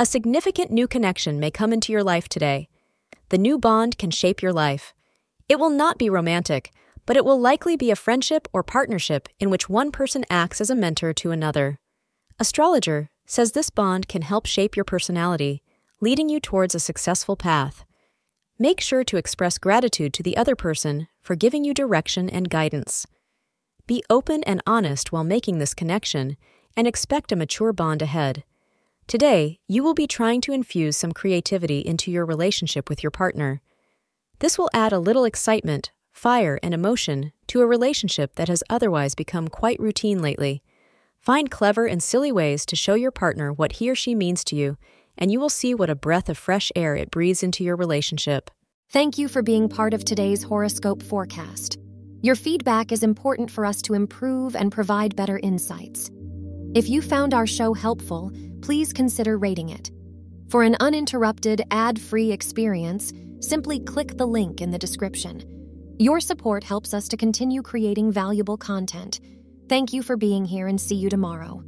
A significant new connection may come into your life today. The new bond can shape your life. It will not be romantic, but it will likely be a friendship or partnership in which one person acts as a mentor to another. Astrologer says this bond can help shape your personality, leading you towards a successful path. Make sure to express gratitude to the other person for giving you direction and guidance. Be open and honest while making this connection and expect a mature bond ahead. Today, you will be trying to infuse some creativity into your relationship with your partner. This will add a little excitement, fire, and emotion to a relationship that has otherwise become quite routine lately. Find clever and silly ways to show your partner what he or she means to you, and you will see what a breath of fresh air it breathes into your relationship. Thank you for being part of today's horoscope forecast. Your feedback is important for us to improve and provide better insights. If you found our show helpful, please consider rating it. For an uninterrupted, ad free experience, simply click the link in the description. Your support helps us to continue creating valuable content. Thank you for being here and see you tomorrow.